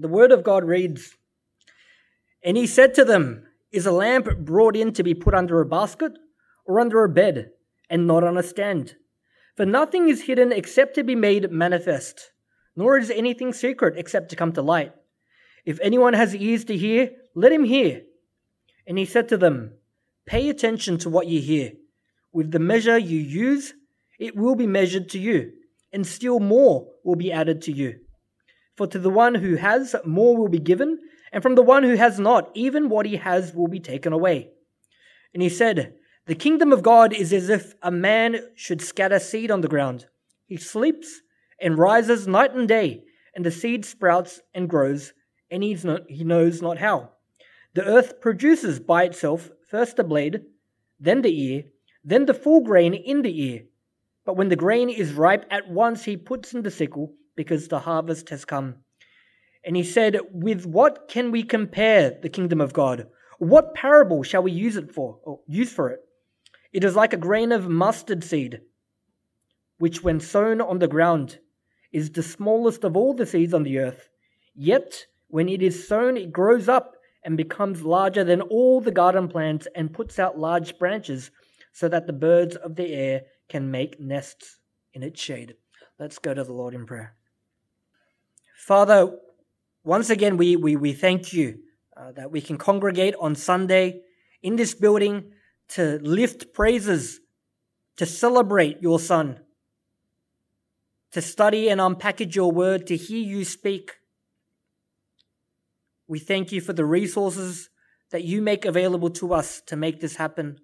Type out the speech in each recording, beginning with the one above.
The word of God reads And he said to them, Is a lamp brought in to be put under a basket or under a bed, and not on a stand? For nothing is hidden except to be made manifest, nor is anything secret except to come to light. If anyone has ears to hear, let him hear. And he said to them, Pay attention to what you hear. With the measure you use, it will be measured to you, and still more will be added to you. For to the one who has, more will be given, and from the one who has not, even what he has will be taken away. And he said, The kingdom of God is as if a man should scatter seed on the ground. He sleeps and rises night and day, and the seed sprouts and grows, and not, he knows not how. The earth produces by itself first the blade, then the ear, then the full grain in the ear. But when the grain is ripe, at once he puts in the sickle because the harvest has come. And he said, With what can we compare the kingdom of God? What parable shall we use it for, or use for it? It is like a grain of mustard seed, which when sown on the ground is the smallest of all the seeds on the earth. Yet when it is sown, it grows up and becomes larger than all the garden plants and puts out large branches so that the birds of the air can make nests in its shade. Let's go to the Lord in prayer. Father, once again, we, we, we thank you uh, that we can congregate on Sunday in this building to lift praises, to celebrate your Son, to study and unpackage your word, to hear you speak. We thank you for the resources that you make available to us to make this happen.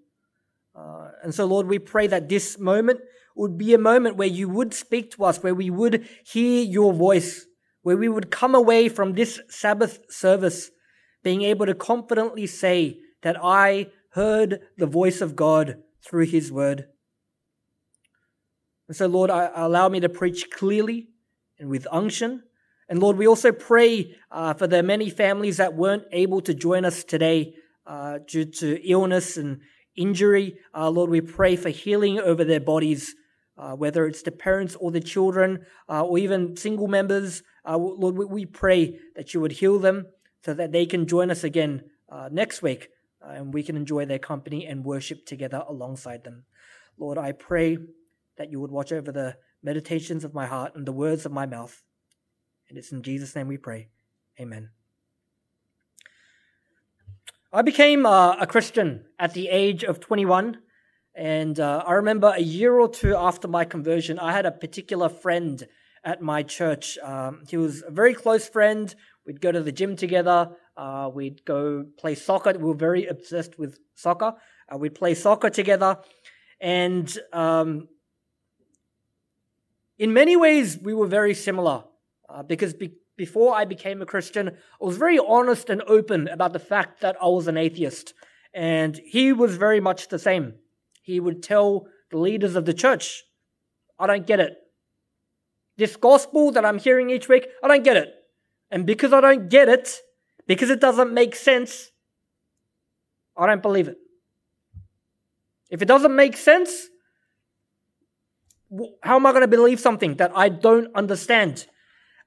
Uh, and so, Lord, we pray that this moment would be a moment where you would speak to us, where we would hear your voice, where we would come away from this Sabbath service being able to confidently say that I heard the voice of God through his word. And so, Lord, I, allow me to preach clearly and with unction. And Lord, we also pray uh, for the many families that weren't able to join us today uh, due to illness and injury. Uh, Lord, we pray for healing over their bodies, uh, whether it's the parents or the children uh, or even single members. Uh, Lord, we pray that you would heal them so that they can join us again uh, next week uh, and we can enjoy their company and worship together alongside them. Lord, I pray that you would watch over the meditations of my heart and the words of my mouth. And it's in Jesus' name we pray. Amen. I became uh, a Christian at the age of 21. And uh, I remember a year or two after my conversion, I had a particular friend at my church. Um, he was a very close friend. We'd go to the gym together. Uh, we'd go play soccer. We were very obsessed with soccer. Uh, we'd play soccer together. And um, in many ways, we were very similar uh, because be- before I became a Christian, I was very honest and open about the fact that I was an atheist. And he was very much the same. He would tell the leaders of the church, I don't get it. This gospel that I'm hearing each week, I don't get it. And because I don't get it, because it doesn't make sense, I don't believe it. If it doesn't make sense, how am I going to believe something that I don't understand?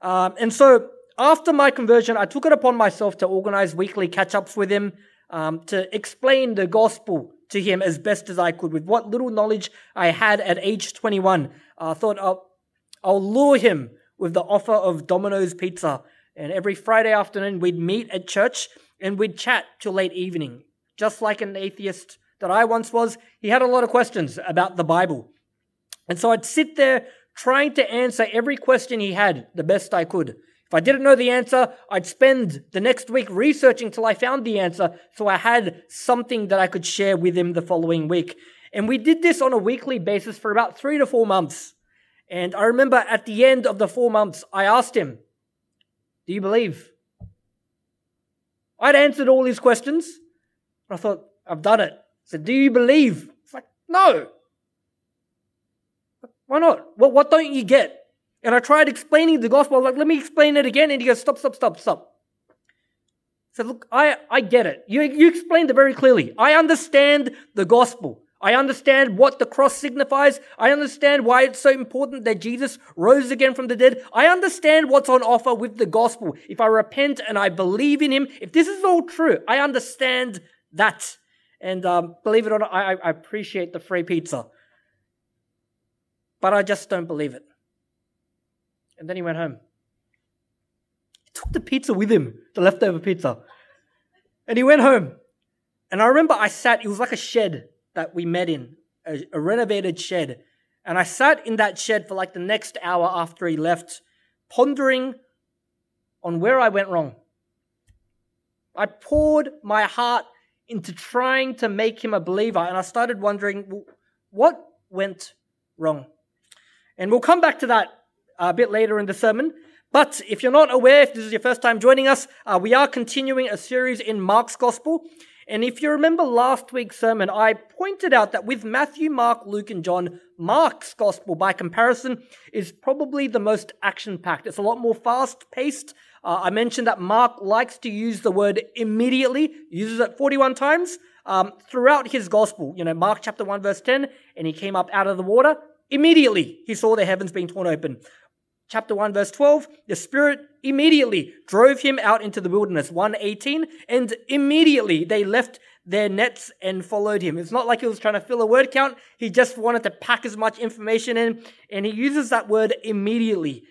Um, and so after my conversion, I took it upon myself to organize weekly catch ups with him um, to explain the gospel to him as best as I could with what little knowledge I had at age 21. I thought I'll, I'll lure him with the offer of Domino's pizza. And every Friday afternoon, we'd meet at church and we'd chat till late evening. Just like an atheist that I once was, he had a lot of questions about the Bible. And so I'd sit there trying to answer every question he had the best I could. If I didn't know the answer, I'd spend the next week researching till I found the answer so I had something that I could share with him the following week. And we did this on a weekly basis for about three to four months. And I remember at the end of the four months, I asked him, Do you believe? I'd answered all his questions. I thought, I've done it. I said, Do you believe? It's like, No. Why not? What, what don't you get? And I tried explaining the gospel. Like, let me explain it again. And he goes, stop, stop, stop, stop. I said, look, I, I get it. You, you explained it very clearly. I understand the gospel. I understand what the cross signifies. I understand why it's so important that Jesus rose again from the dead. I understand what's on offer with the gospel. If I repent and I believe in Him, if this is all true, I understand that. And um, believe it or not, I, I appreciate the free pizza. But I just don't believe it. And then he went home. He took the pizza with him, the leftover pizza. And he went home. And I remember I sat, it was like a shed that we met in, a, a renovated shed. And I sat in that shed for like the next hour after he left, pondering on where I went wrong. I poured my heart into trying to make him a believer, and I started wondering what went wrong. And we'll come back to that a bit later in the sermon. But if you're not aware, if this is your first time joining us, uh, we are continuing a series in Mark's Gospel. And if you remember last week's sermon, I pointed out that with Matthew, Mark, Luke, and John, Mark's gospel, by comparison, is probably the most action packed. It's a lot more fast paced. Uh, I mentioned that Mark likes to use the word immediately, uses it 41 times um, throughout his gospel. You know, Mark chapter 1, verse 10, and he came up out of the water. Immediately, he saw the heavens being torn open chapter 1 verse 12 the spirit immediately drove him out into the wilderness. 118 and immediately they left their nets and followed him. It's not like he was trying to fill a word count. He just wanted to pack as much information in and he uses that word immediately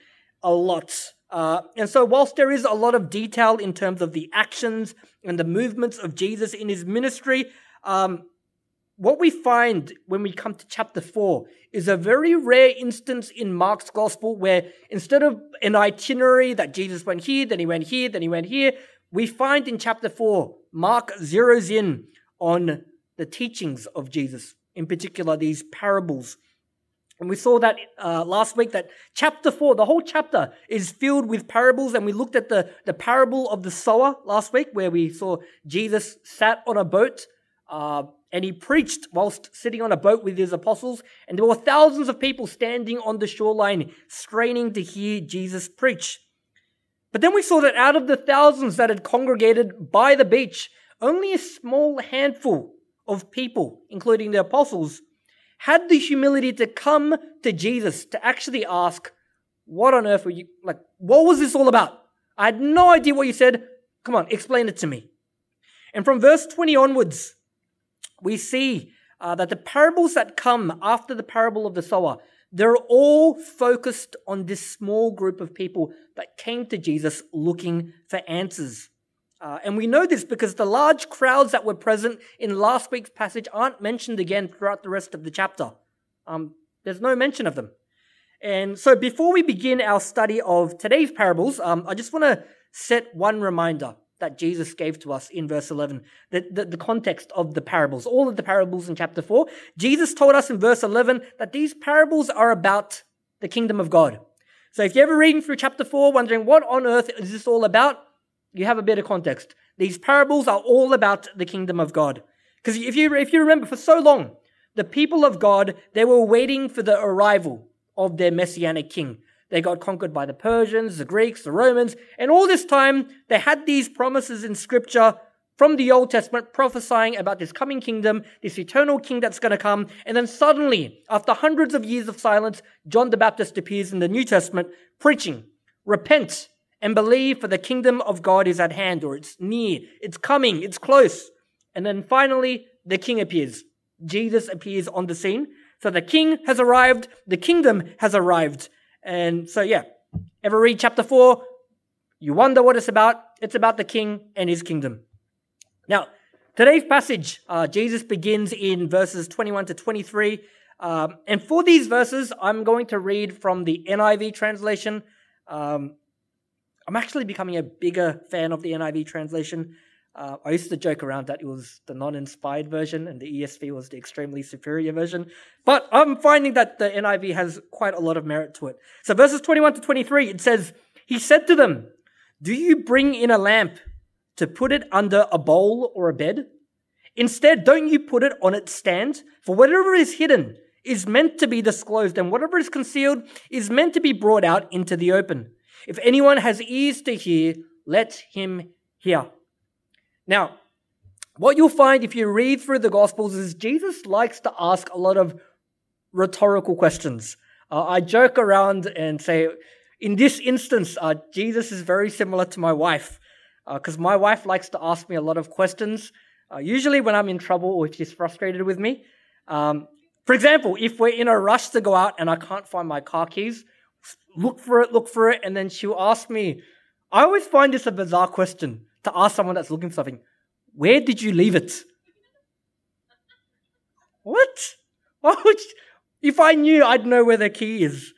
a lot. Uh, and so whilst there is a lot of detail in terms of the actions and the movements of jesus in his ministry um, what we find when we come to chapter 4 is a very rare instance in Mark's gospel where instead of an itinerary that Jesus went here, then he went here, then he went here, we find in chapter 4, Mark zeroes in on the teachings of Jesus, in particular these parables. And we saw that uh, last week that chapter 4, the whole chapter is filled with parables. And we looked at the, the parable of the sower last week, where we saw Jesus sat on a boat uh, and he preached whilst sitting on a boat with his apostles, and there were thousands of people standing on the shoreline, straining to hear Jesus preach. But then we saw that out of the thousands that had congregated by the beach, only a small handful of people, including the apostles, had the humility to come to Jesus to actually ask, What on earth were you like? What was this all about? I had no idea what you said. Come on, explain it to me. And from verse 20 onwards, we see uh, that the parables that come after the parable of the sower, they're all focused on this small group of people that came to Jesus looking for answers. Uh, and we know this because the large crowds that were present in last week's passage aren't mentioned again throughout the rest of the chapter. Um, there's no mention of them. And so before we begin our study of today's parables, um, I just want to set one reminder that Jesus gave to us in verse 11, the, the, the, context of the parables, all of the parables in chapter 4. Jesus told us in verse 11 that these parables are about the kingdom of God. So if you're ever reading through chapter 4 wondering what on earth is this all about, you have a bit of context. These parables are all about the kingdom of God. Because if you, if you remember, for so long, the people of God, they were waiting for the arrival of their messianic king. They got conquered by the Persians, the Greeks, the Romans, and all this time they had these promises in scripture from the Old Testament prophesying about this coming kingdom, this eternal king that's going to come. And then suddenly, after hundreds of years of silence, John the Baptist appears in the New Testament preaching, repent and believe for the kingdom of God is at hand or it's near, it's coming, it's close. And then finally, the king appears. Jesus appears on the scene. So the king has arrived, the kingdom has arrived. And so, yeah, ever read chapter 4? You wonder what it's about. It's about the king and his kingdom. Now, today's passage, uh, Jesus begins in verses 21 to 23. Um, and for these verses, I'm going to read from the NIV translation. Um, I'm actually becoming a bigger fan of the NIV translation. Uh, I used to joke around that it was the non inspired version and the ESV was the extremely superior version. But I'm finding that the NIV has quite a lot of merit to it. So, verses 21 to 23, it says, He said to them, Do you bring in a lamp to put it under a bowl or a bed? Instead, don't you put it on its stand? For whatever is hidden is meant to be disclosed, and whatever is concealed is meant to be brought out into the open. If anyone has ears to hear, let him hear. Now, what you'll find if you read through the Gospels is Jesus likes to ask a lot of rhetorical questions. Uh, I joke around and say, in this instance, uh, Jesus is very similar to my wife, because uh, my wife likes to ask me a lot of questions, uh, usually when I'm in trouble or if she's frustrated with me. Um, for example, if we're in a rush to go out and I can't find my car keys, look for it, look for it, and then she'll ask me. I always find this a bizarre question to ask someone that's looking for something. Where did you leave it? What? Why would you, if I knew, I'd know where the key is.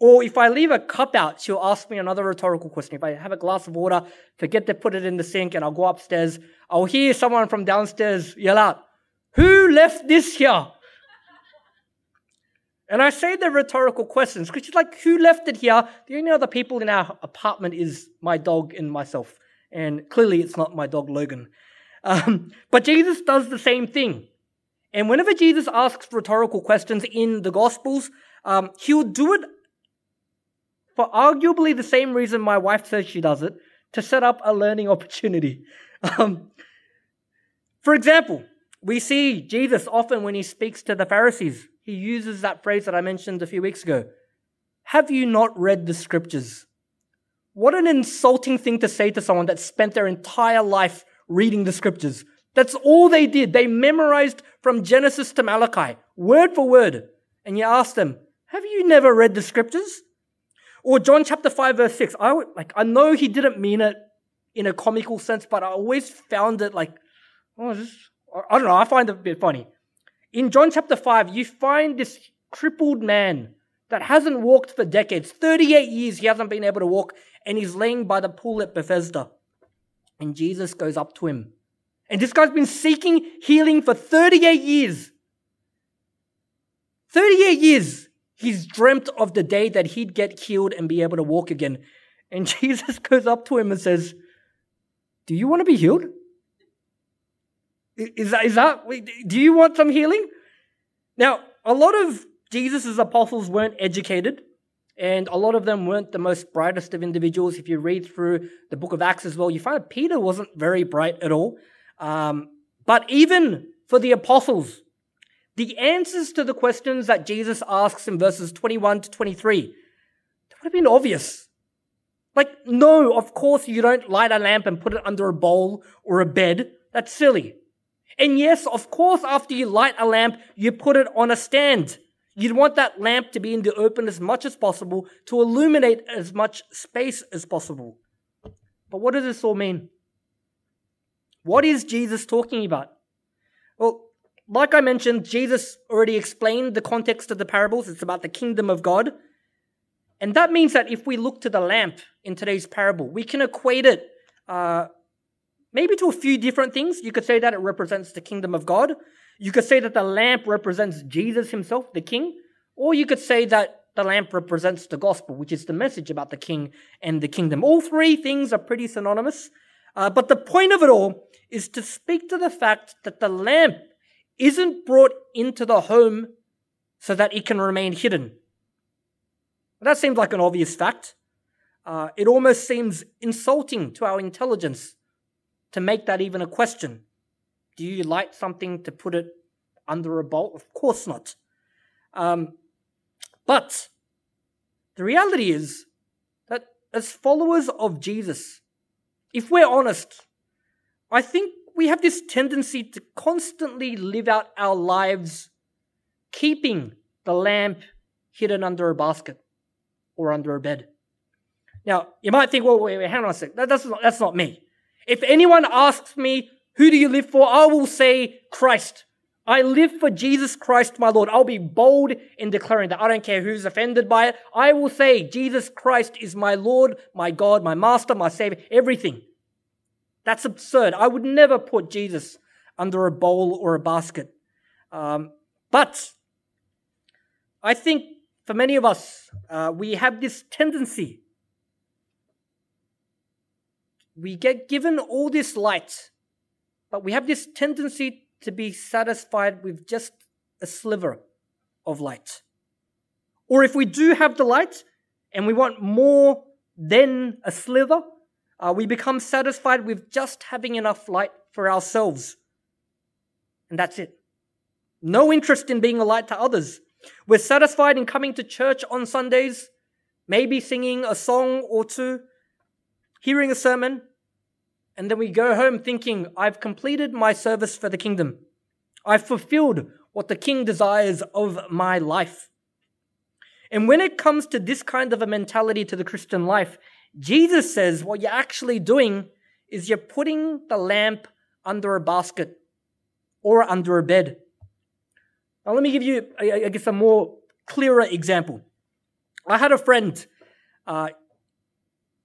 Or if I leave a cup out, she'll ask me another rhetorical question. If I have a glass of water, forget to put it in the sink, and I'll go upstairs, I'll hear someone from downstairs yell out, Who left this here? And I say the rhetorical questions because she's like, Who left it here? The only other people in our apartment is my dog and myself. And clearly, it's not my dog, Logan. Um, but Jesus does the same thing. And whenever Jesus asks rhetorical questions in the Gospels, um, he'll do it for arguably the same reason my wife says she does it to set up a learning opportunity. Um, for example, we see Jesus often when he speaks to the Pharisees, he uses that phrase that I mentioned a few weeks ago Have you not read the scriptures? What an insulting thing to say to someone that spent their entire life reading the scriptures. That's all they did. They memorized from Genesis to Malachi, word for word. And you ask them, have you never read the scriptures? Or John chapter 5 verse 6. I like I know he didn't mean it in a comical sense, but I always found it like oh, this, I don't know, I find it a bit funny. In John chapter 5, you find this crippled man that hasn't walked for decades. 38 years he hasn't been able to walk, and he's laying by the pool at Bethesda. And Jesus goes up to him. And this guy's been seeking healing for 38 years. 38 years. He's dreamt of the day that he'd get healed and be able to walk again. And Jesus goes up to him and says, Do you want to be healed? Is that, is that, do you want some healing? Now, a lot of Jesus' apostles weren't educated. And a lot of them weren't the most brightest of individuals. If you read through the book of Acts as well, you find that Peter wasn't very bright at all. Um, but even for the apostles, the answers to the questions that Jesus asks in verses 21 to 23 they would have been obvious. Like, no, of course you don't light a lamp and put it under a bowl or a bed. That's silly. And yes, of course, after you light a lamp, you put it on a stand. You'd want that lamp to be in the open as much as possible to illuminate as much space as possible. But what does this all mean? What is Jesus talking about? Well, like I mentioned, Jesus already explained the context of the parables. It's about the kingdom of God. And that means that if we look to the lamp in today's parable, we can equate it uh, maybe to a few different things. You could say that it represents the kingdom of God. You could say that the lamp represents Jesus himself, the king, or you could say that the lamp represents the gospel, which is the message about the king and the kingdom. All three things are pretty synonymous. Uh, but the point of it all is to speak to the fact that the lamp isn't brought into the home so that it can remain hidden. That seems like an obvious fact. Uh, it almost seems insulting to our intelligence to make that even a question. Do you light something to put it under a bowl? Of course not. Um, but the reality is that as followers of Jesus, if we're honest, I think we have this tendency to constantly live out our lives keeping the lamp hidden under a basket or under a bed. Now, you might think, well, wait, wait, hang on a sec. That, that's, not, that's not me. If anyone asks me who do you live for? I will say Christ. I live for Jesus Christ, my Lord. I'll be bold in declaring that. I don't care who's offended by it. I will say Jesus Christ is my Lord, my God, my Master, my Savior, everything. That's absurd. I would never put Jesus under a bowl or a basket. Um, but I think for many of us, uh, we have this tendency. We get given all this light but we have this tendency to be satisfied with just a sliver of light. Or if we do have the light and we want more than a sliver, uh, we become satisfied with just having enough light for ourselves And that's it. No interest in being a light to others. We're satisfied in coming to church on Sundays, maybe singing a song or two, hearing a sermon, and then we go home thinking, I've completed my service for the kingdom. I've fulfilled what the king desires of my life. And when it comes to this kind of a mentality to the Christian life, Jesus says what you're actually doing is you're putting the lamp under a basket or under a bed. Now, let me give you, I guess, a more clearer example. I had a friend, uh,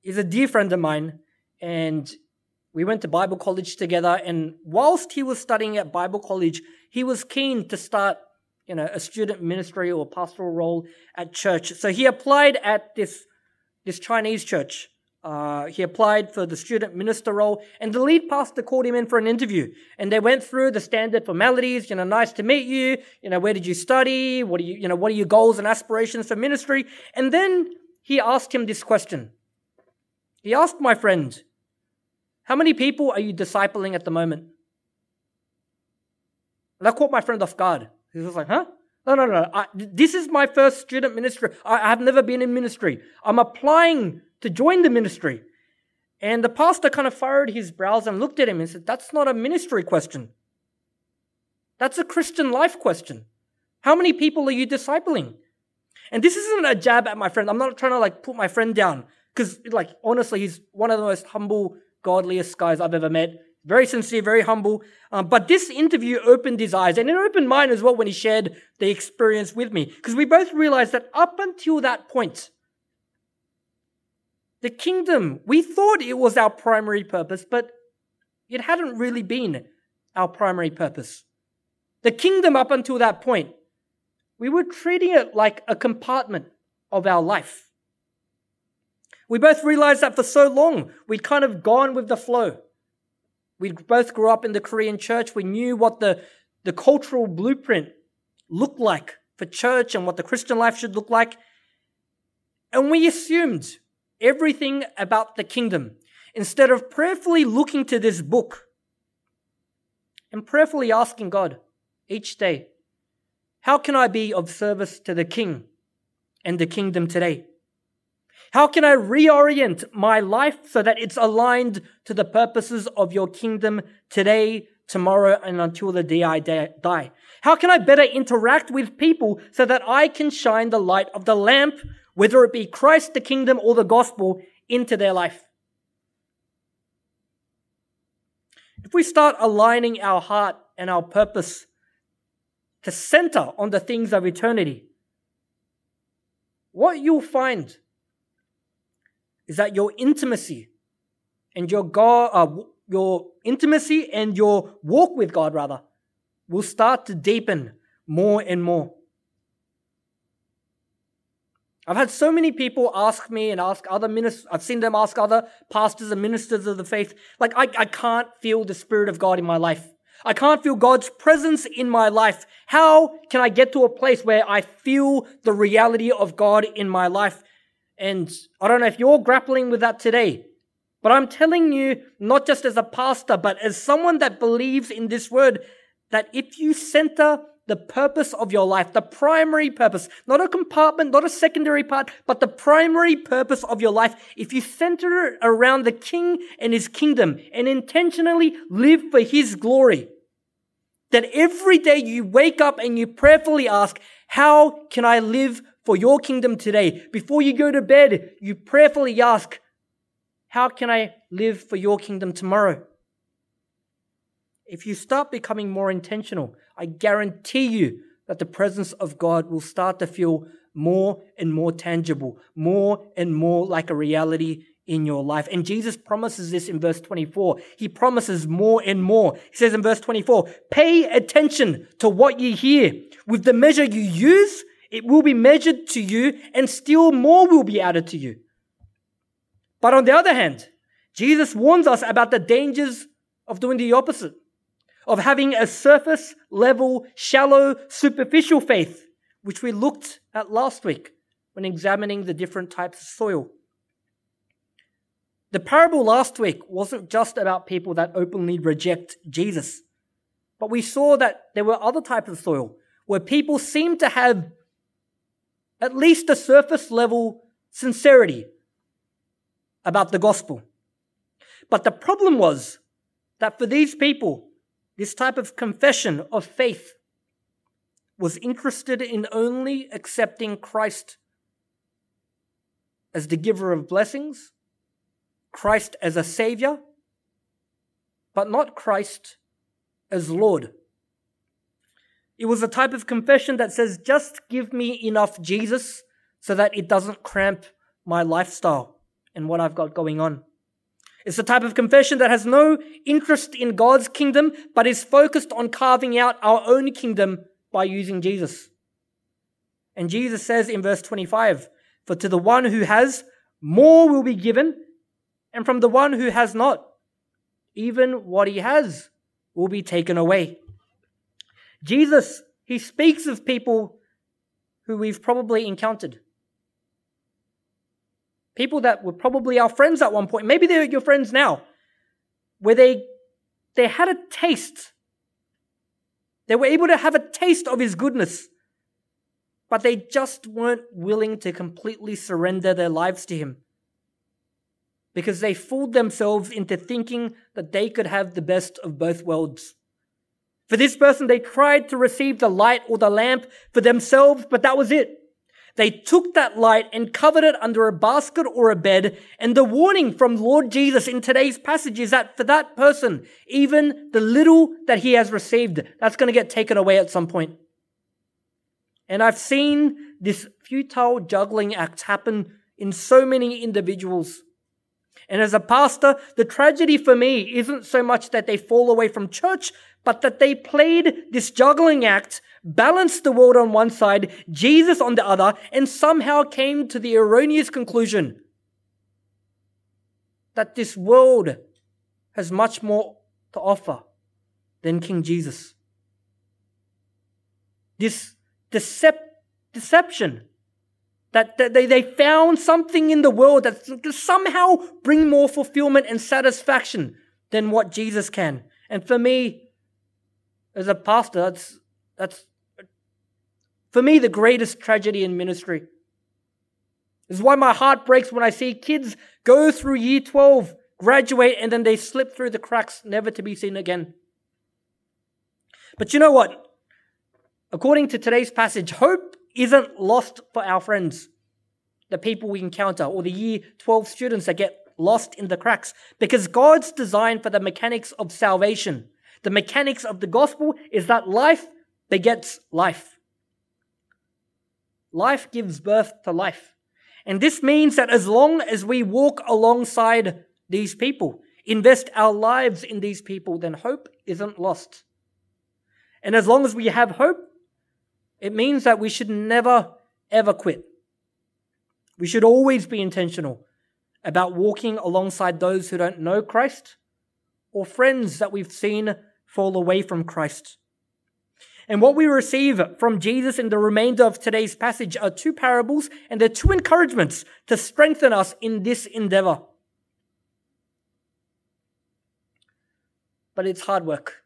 he's a dear friend of mine, and we went to Bible college together. And whilst he was studying at Bible college, he was keen to start, you know, a student ministry or a pastoral role at church. So he applied at this, this Chinese church. Uh, he applied for the student minister role, and the lead pastor called him in for an interview. And they went through the standard formalities. You know, nice to meet you. You know, where did you study? What are you, you know, what are your goals and aspirations for ministry? And then he asked him this question. He asked my friend, "How many people are you discipling at the moment?" And I caught my friend off guard. He was like, "Huh?" No, no, no. I, this is my first student ministry. I, I have never been in ministry. I'm applying to join the ministry. And the pastor kind of furrowed his brows and looked at him and said, That's not a ministry question. That's a Christian life question. How many people are you discipling? And this isn't a jab at my friend. I'm not trying to like put my friend down because, like, honestly, he's one of the most humble, godliest guys I've ever met. Very sincere, very humble. Um, but this interview opened his eyes and it opened mine as well when he shared the experience with me because we both realized that up until that point, the kingdom, we thought it was our primary purpose, but it hadn't really been our primary purpose. The kingdom, up until that point, we were treating it like a compartment of our life. We both realized that for so long, we'd kind of gone with the flow. We both grew up in the Korean church. We knew what the, the cultural blueprint looked like for church and what the Christian life should look like. And we assumed everything about the kingdom instead of prayerfully looking to this book and prayerfully asking God each day, how can I be of service to the king and the kingdom today? How can I reorient my life so that it's aligned to the purposes of your kingdom today, tomorrow, and until the day I die? How can I better interact with people so that I can shine the light of the lamp whether it be Christ, the kingdom, or the gospel, into their life. If we start aligning our heart and our purpose to center on the things of eternity, what you'll find is that your intimacy and your God, uh, your intimacy and your walk with God, rather, will start to deepen more and more. I've had so many people ask me and ask other ministers, I've seen them ask other pastors and ministers of the faith, like, I, I can't feel the Spirit of God in my life. I can't feel God's presence in my life. How can I get to a place where I feel the reality of God in my life? And I don't know if you're grappling with that today, but I'm telling you, not just as a pastor, but as someone that believes in this word, that if you center the purpose of your life, the primary purpose, not a compartment, not a secondary part, but the primary purpose of your life, if you center it around the King and His kingdom and intentionally live for His glory, that every day you wake up and you prayerfully ask, how can I live for your kingdom today? Before you go to bed, you prayerfully ask, how can I live for your kingdom tomorrow? If you start becoming more intentional, I guarantee you that the presence of God will start to feel more and more tangible, more and more like a reality in your life. And Jesus promises this in verse 24. He promises more and more. He says in verse 24, pay attention to what you hear. With the measure you use, it will be measured to you and still more will be added to you. But on the other hand, Jesus warns us about the dangers of doing the opposite of having a surface level, shallow, superficial faith, which we looked at last week when examining the different types of soil. The parable last week wasn't just about people that openly reject Jesus. But we saw that there were other types of soil where people seemed to have at least a surface level sincerity about the gospel. But the problem was that for these people, this type of confession of faith was interested in only accepting Christ as the giver of blessings, Christ as a savior, but not Christ as Lord. It was a type of confession that says, just give me enough Jesus so that it doesn't cramp my lifestyle and what I've got going on. It's a type of confession that has no interest in God's kingdom, but is focused on carving out our own kingdom by using Jesus. And Jesus says in verse 25, For to the one who has, more will be given, and from the one who has not, even what he has will be taken away. Jesus, he speaks of people who we've probably encountered. People that were probably our friends at one point. Maybe they're your friends now. Where they, they had a taste. They were able to have a taste of his goodness. But they just weren't willing to completely surrender their lives to him. Because they fooled themselves into thinking that they could have the best of both worlds. For this person, they tried to receive the light or the lamp for themselves, but that was it. They took that light and covered it under a basket or a bed. And the warning from Lord Jesus in today's passage is that for that person, even the little that he has received, that's going to get taken away at some point. And I've seen this futile juggling act happen in so many individuals. And as a pastor, the tragedy for me isn't so much that they fall away from church, but that they played this juggling act, balanced the world on one side, Jesus on the other, and somehow came to the erroneous conclusion that this world has much more to offer than King Jesus. This decep- deception that, they, they found something in the world that somehow bring more fulfillment and satisfaction than what Jesus can. And for me, as a pastor, that's, that's for me the greatest tragedy in ministry. This is why my heart breaks when I see kids go through year 12, graduate, and then they slip through the cracks, never to be seen again. But you know what? According to today's passage, hope isn't lost for our friends, the people we encounter, or the year 12 students that get lost in the cracks, because God's design for the mechanics of salvation the mechanics of the gospel is that life begets life. Life gives birth to life. And this means that as long as we walk alongside these people, invest our lives in these people, then hope isn't lost. And as long as we have hope, it means that we should never, ever quit. We should always be intentional about walking alongside those who don't know Christ or friends that we've seen fall away from Christ. And what we receive from Jesus in the remainder of today's passage are two parables and they're two encouragements to strengthen us in this endeavor. But it's hard work.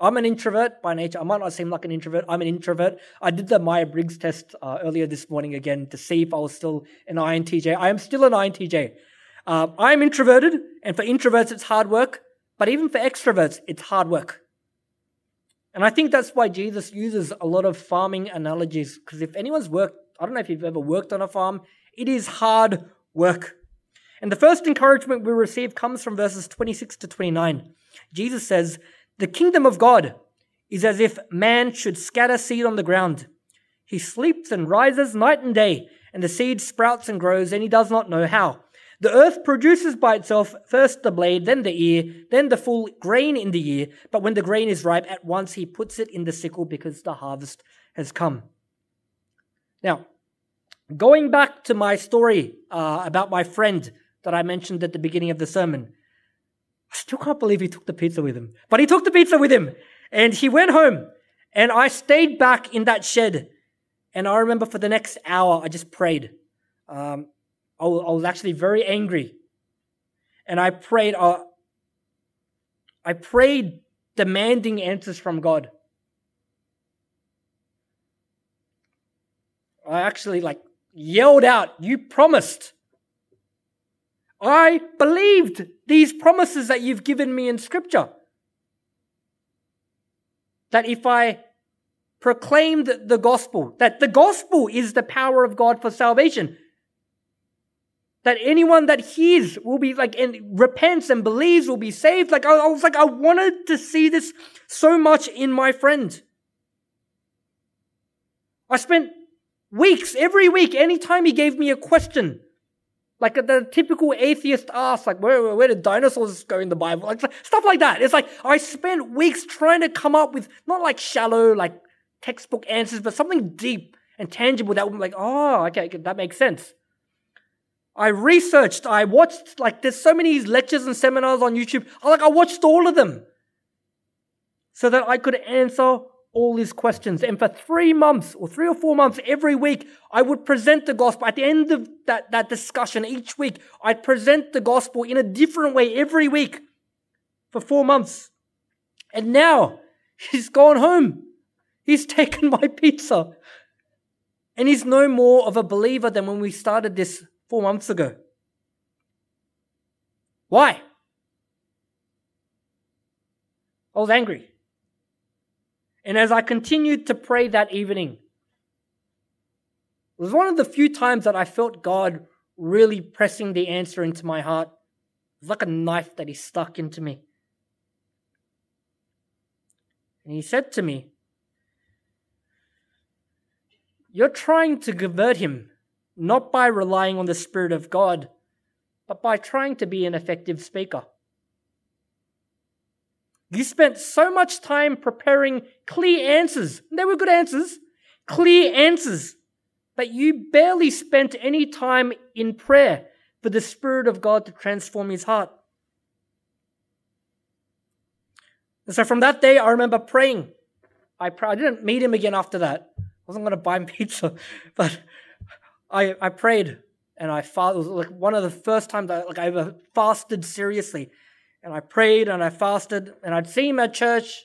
I'm an introvert by nature. I might not seem like an introvert. I'm an introvert. I did the Myers Briggs test uh, earlier this morning again to see if I was still an INTJ. I am still an INTJ. Uh, I'm introverted, and for introverts, it's hard work. But even for extroverts, it's hard work. And I think that's why Jesus uses a lot of farming analogies, because if anyone's worked, I don't know if you've ever worked on a farm, it is hard work. And the first encouragement we receive comes from verses 26 to 29. Jesus says, The kingdom of God is as if man should scatter seed on the ground. He sleeps and rises night and day, and the seed sprouts and grows, and he does not know how. The earth produces by itself first the blade, then the ear, then the full grain in the ear. But when the grain is ripe, at once he puts it in the sickle because the harvest has come. Now, going back to my story uh, about my friend that I mentioned at the beginning of the sermon, I still can't believe he took the pizza with him. But he took the pizza with him and he went home. And I stayed back in that shed. And I remember for the next hour, I just prayed. Um, I was actually very angry. And I prayed, uh, I prayed demanding answers from God. I actually like yelled out, You promised. I believed these promises that you've given me in Scripture. That if I proclaimed the gospel, that the gospel is the power of God for salvation, that anyone that hears will be like and repents and believes will be saved. Like I, I was like, I wanted to see this so much in my friend. I spent weeks, every week, anytime he gave me a question, like the typical atheist asks, like, where, where did dinosaurs go in the Bible? Like, stuff like that. It's like, I spent weeks trying to come up with not like shallow, like textbook answers, but something deep and tangible that would be like, oh, okay, that makes sense. I researched, I watched, like, there's so many lectures and seminars on YouTube. I like, I watched all of them so that I could answer all these questions. And for three months or three or four months every week, I would present the gospel. At the end of that, that discussion each week, I'd present the gospel in a different way every week for four months. And now he's gone home. He's taken my pizza. And he's no more of a believer than when we started this four months ago. Why? I was angry. And as I continued to pray that evening, it was one of the few times that I felt God really pressing the answer into my heart. It was like a knife that He stuck into me. And He said to me, You're trying to convert him, not by relying on the Spirit of God, but by trying to be an effective speaker. You spent so much time preparing clear answers. They were good answers, clear answers. But you barely spent any time in prayer for the Spirit of God to transform his heart. And so from that day, I remember praying. I, I didn't meet him again after that. I wasn't going to buy him pizza, but I, I prayed and I fasted. Was like one of the first times I, like I ever fasted seriously and I prayed and I fasted and I'd see him at church.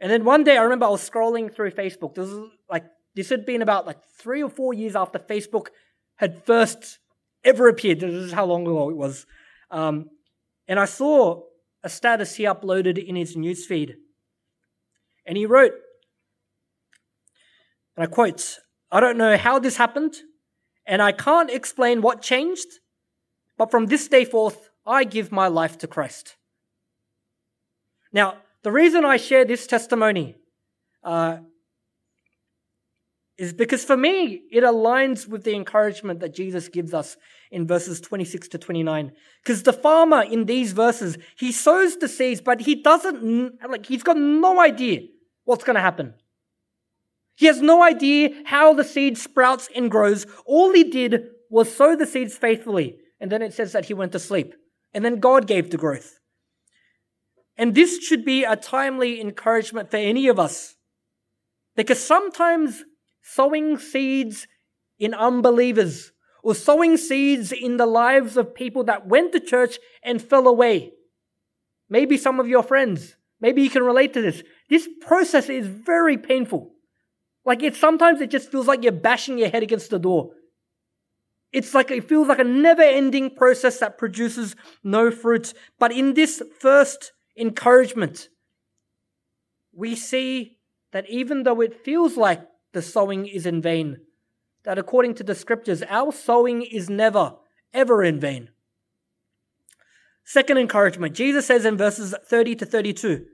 And then one day I remember I was scrolling through Facebook. This was like this had been about like three or four years after Facebook had first ever appeared. This is how long ago it was. Um, and I saw a status he uploaded in his newsfeed. And he wrote, and I quote, I don't know how this happened, and I can't explain what changed, but from this day forth, I give my life to Christ. Now, the reason I share this testimony uh, is because for me, it aligns with the encouragement that Jesus gives us in verses 26 to 29. Because the farmer in these verses, he sows the seeds, but he doesn't, like, he's got no idea what's going to happen. He has no idea how the seed sprouts and grows. All he did was sow the seeds faithfully. And then it says that he went to sleep. And then God gave the growth. And this should be a timely encouragement for any of us. Because sometimes sowing seeds in unbelievers or sowing seeds in the lives of people that went to church and fell away. Maybe some of your friends, maybe you can relate to this. This process is very painful. Like it sometimes it just feels like you're bashing your head against the door. It's like it feels like a never ending process that produces no fruit. But in this first encouragement, we see that even though it feels like the sowing is in vain, that according to the scriptures, our sowing is never, ever in vain. Second encouragement, Jesus says in verses 30 to 32,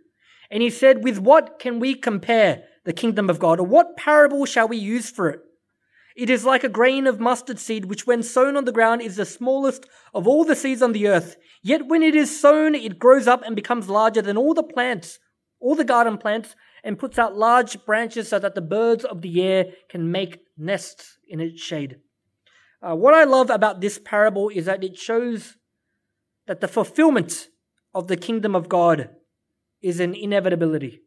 and he said, With what can we compare the kingdom of God, or what parable shall we use for it? It is like a grain of mustard seed, which when sown on the ground is the smallest of all the seeds on the earth. Yet when it is sown, it grows up and becomes larger than all the plants, all the garden plants, and puts out large branches so that the birds of the air can make nests in its shade. Uh, what I love about this parable is that it shows that the fulfillment of the kingdom of God is an inevitability.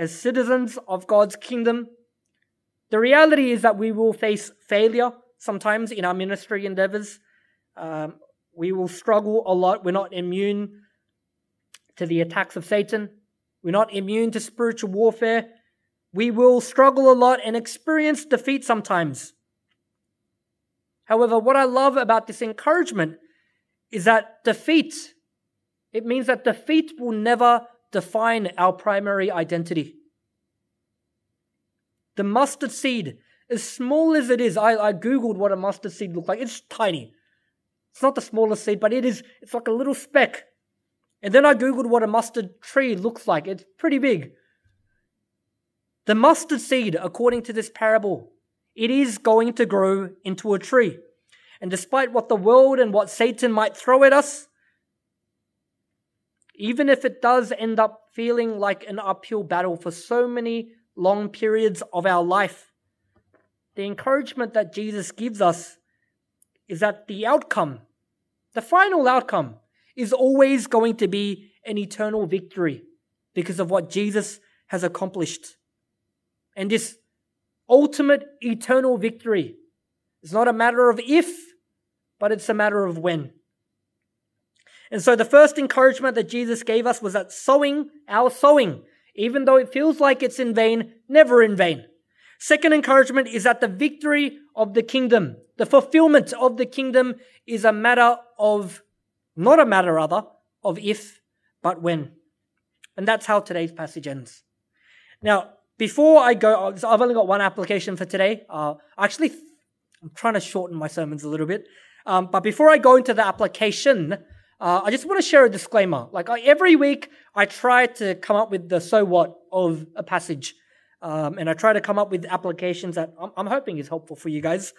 As citizens of God's kingdom, the reality is that we will face failure sometimes in our ministry endeavors. Um, we will struggle a lot. We're not immune to the attacks of Satan. We're not immune to spiritual warfare. We will struggle a lot and experience defeat sometimes. However, what I love about this encouragement is that defeat, it means that defeat will never define our primary identity. The mustard seed, as small as it is, I, I Googled what a mustard seed looked like. It's tiny. It's not the smallest seed, but it is, it's like a little speck. And then I Googled what a mustard tree looks like. It's pretty big. The mustard seed, according to this parable, it is going to grow into a tree. And despite what the world and what Satan might throw at us, even if it does end up feeling like an uphill battle for so many long periods of our life, the encouragement that Jesus gives us is that the outcome, the final outcome, is always going to be an eternal victory because of what Jesus has accomplished. And this ultimate eternal victory is not a matter of if, but it's a matter of when. And so the first encouragement that Jesus gave us was that sowing, our sowing, even though it feels like it's in vain, never in vain. Second encouragement is that the victory of the kingdom, the fulfillment of the kingdom is a matter of, not a matter rather, of if, but when. And that's how today's passage ends. Now, before I go, I've only got one application for today. Uh, actually, I'm trying to shorten my sermons a little bit. Um, but before I go into the application, uh, I just want to share a disclaimer. Like I, every week, I try to come up with the so what of a passage. Um, and I try to come up with applications that I'm, I'm hoping is helpful for you guys.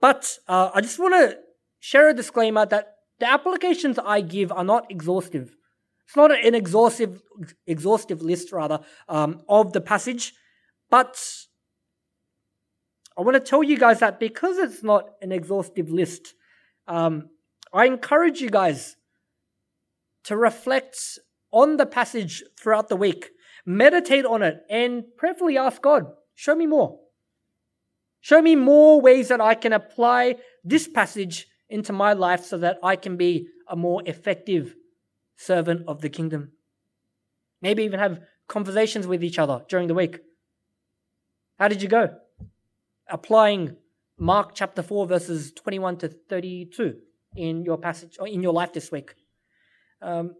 But uh, I just want to share a disclaimer that the applications I give are not exhaustive. It's not an exhaustive, exhaustive list rather um, of the passage, but I want to tell you guys that because it's not an exhaustive list, um, I encourage you guys to reflect on the passage throughout the week, meditate on it, and prayerfully ask God, show me more. Show me more ways that I can apply this passage into my life so that I can be a more effective servant of the kingdom. Maybe even have conversations with each other during the week. How did you go? Applying Mark chapter 4, verses 21 to 32 in your passage or in your life this week. Um,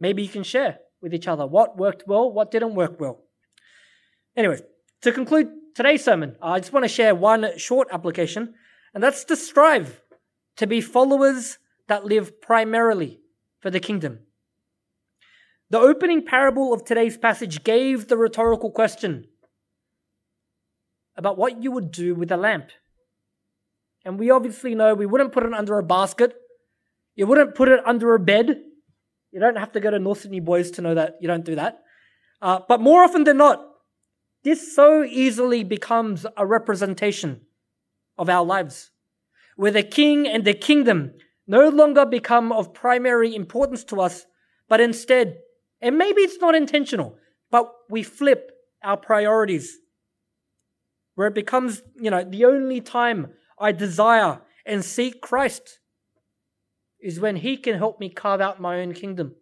maybe you can share with each other what worked well, what didn't work well. Anyway, to conclude today's sermon, I just want to share one short application, and that's to strive to be followers that live primarily for the kingdom. The opening parable of today's passage gave the rhetorical question about what you would do with a lamp. And we obviously know we wouldn't put it under a basket, you wouldn't put it under a bed. You don't have to go to North Sydney Boys to know that you don't do that. Uh, but more often than not, this so easily becomes a representation of our lives, where the king and the kingdom no longer become of primary importance to us, but instead, and maybe it's not intentional, but we flip our priorities where it becomes, you know, the only time I desire and seek Christ is when He can help me carve out my own kingdom.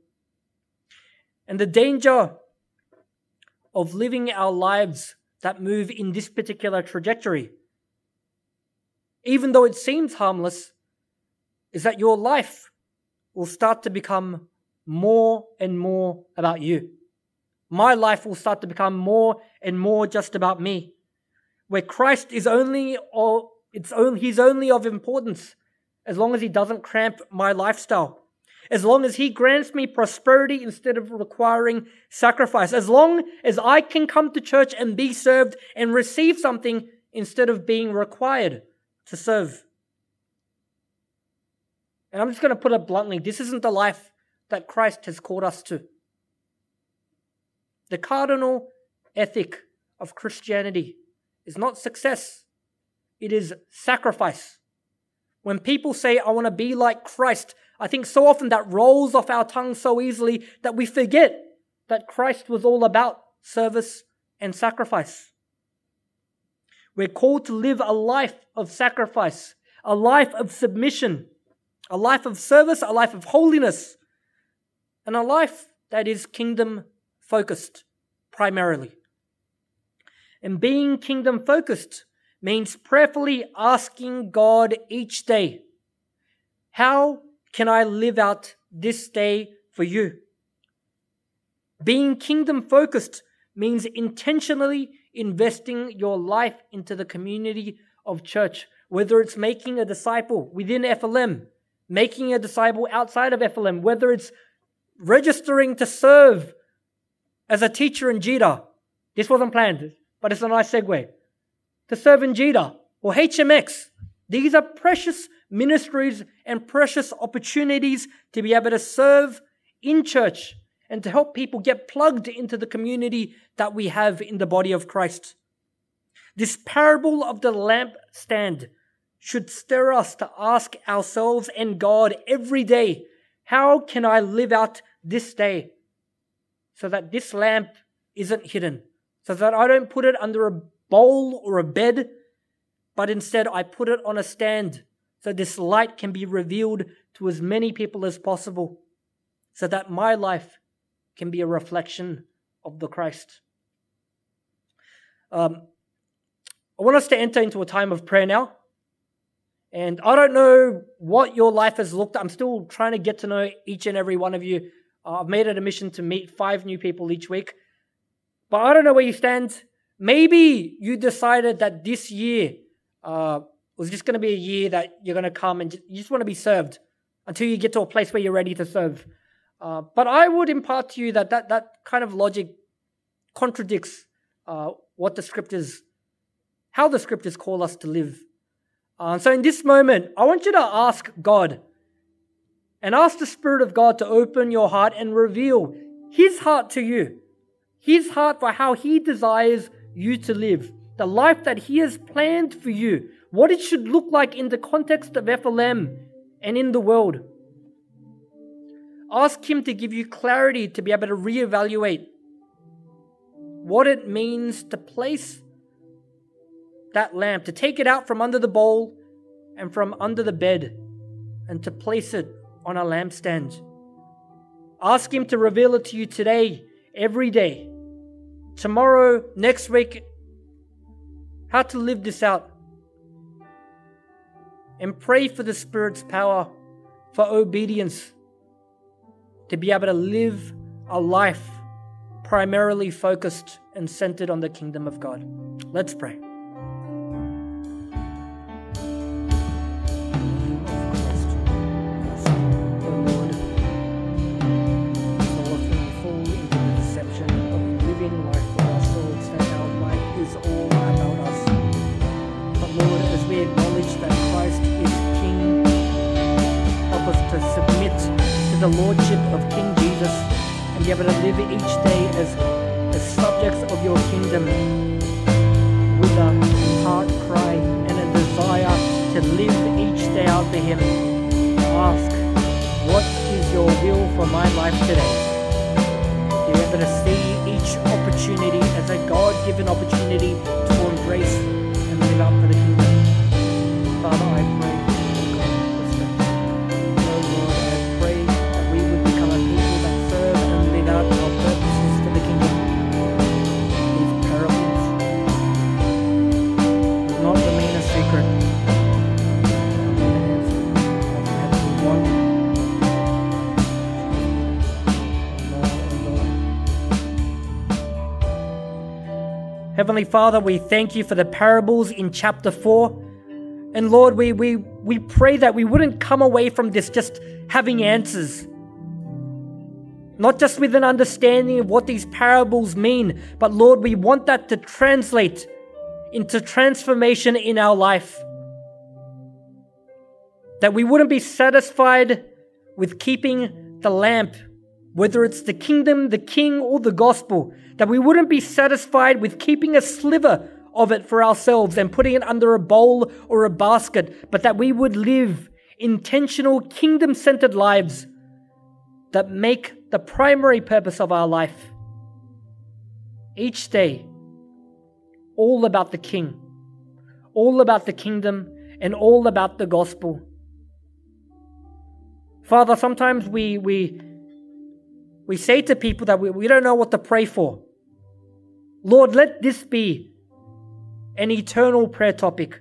And the danger of living our lives that move in this particular trajectory, even though it seems harmless, is that your life will start to become more and more about you. My life will start to become more and more just about me where Christ is only or it's only he's only of importance as long as he doesn't cramp my lifestyle. As long as he grants me prosperity instead of requiring sacrifice. As long as I can come to church and be served and receive something instead of being required to serve. And I'm just going to put it bluntly this isn't the life that Christ has called us to. The cardinal ethic of Christianity is not success, it is sacrifice. When people say, I want to be like Christ, I think so often that rolls off our tongue so easily that we forget that Christ was all about service and sacrifice. We're called to live a life of sacrifice, a life of submission, a life of service, a life of holiness, and a life that is kingdom focused primarily. And being kingdom focused means prayerfully asking God each day, How can I live out this day for you? Being kingdom focused means intentionally investing your life into the community of church, whether it's making a disciple within FLM, making a disciple outside of FLM, whether it's registering to serve as a teacher in Jita. This wasn't planned, but it's a nice segue. To serve in Jita or HMX. These are precious ministries and precious opportunities to be able to serve in church and to help people get plugged into the community that we have in the body of Christ. This parable of the lampstand should stir us to ask ourselves and God every day, how can I live out this day so that this lamp isn't hidden, so that I don't put it under a bowl or a bed, but instead I put it on a stand so this light can be revealed to as many people as possible, so that my life can be a reflection of the Christ. Um, I want us to enter into a time of prayer now. And I don't know what your life has looked. I'm still trying to get to know each and every one of you. Uh, I've made it a mission to meet five new people each week. But I don't know where you stand. Maybe you decided that this year uh, was just going to be a year that you're going to come and you just want to be served until you get to a place where you're ready to serve. Uh, but I would impart to you that that, that kind of logic contradicts uh, what the scriptures, how the scriptures call us to live. Uh, so in this moment, I want you to ask God and ask the Spirit of God to open your heart and reveal His heart to you, His heart for how He desires you to live, the life that He has planned for you, what it should look like in the context of FLM and in the world. Ask Him to give you clarity to be able to reevaluate what it means to place that lamp, to take it out from under the bowl and from under the bed, and to place it on a lampstand. Ask Him to reveal it to you today, every day, tomorrow, next week, how to live this out. And pray for the Spirit's power, for obedience to be able to live a life primarily focused and centered on the kingdom of God. Let's pray. The Lordship of King Jesus and be able to live each day as, as subjects of your kingdom with a heart cry and a desire to live each day out for Him. Ask, what is your will for my life today? To be able to see each opportunity as a God given opportunity to embrace and live out for the kingdom. Father, I pray. Heavenly Father, we thank you for the parables in chapter 4. And Lord, we, we, we pray that we wouldn't come away from this just having answers. Not just with an understanding of what these parables mean, but Lord, we want that to translate into transformation in our life. That we wouldn't be satisfied with keeping the lamp, whether it's the kingdom, the king, or the gospel, that we wouldn't be satisfied with keeping a sliver of it for ourselves and putting it under a bowl or a basket, but that we would live intentional, kingdom centered lives that make the primary purpose of our life each day all about the King, all about the kingdom, and all about the gospel. Father, sometimes we, we we say to people that we, we don't know what to pray for. Lord, let this be an eternal prayer topic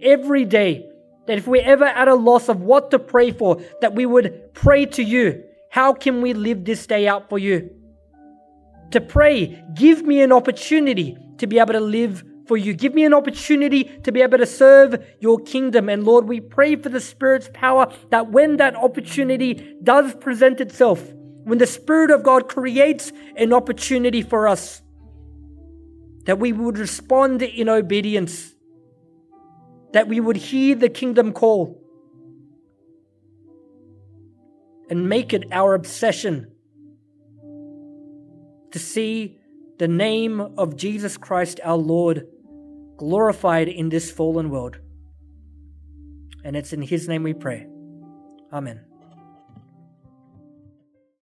every day. That if we're ever at a loss of what to pray for, that we would pray to you. How can we live this day out for you? To pray, give me an opportunity to be able to live for you. Give me an opportunity to be able to serve your kingdom. And Lord, we pray for the Spirit's power that when that opportunity does present itself, when the Spirit of God creates an opportunity for us, that we would respond in obedience, that we would hear the kingdom call and make it our obsession to see the name of Jesus Christ our Lord glorified in this fallen world. And it's in His name we pray. Amen.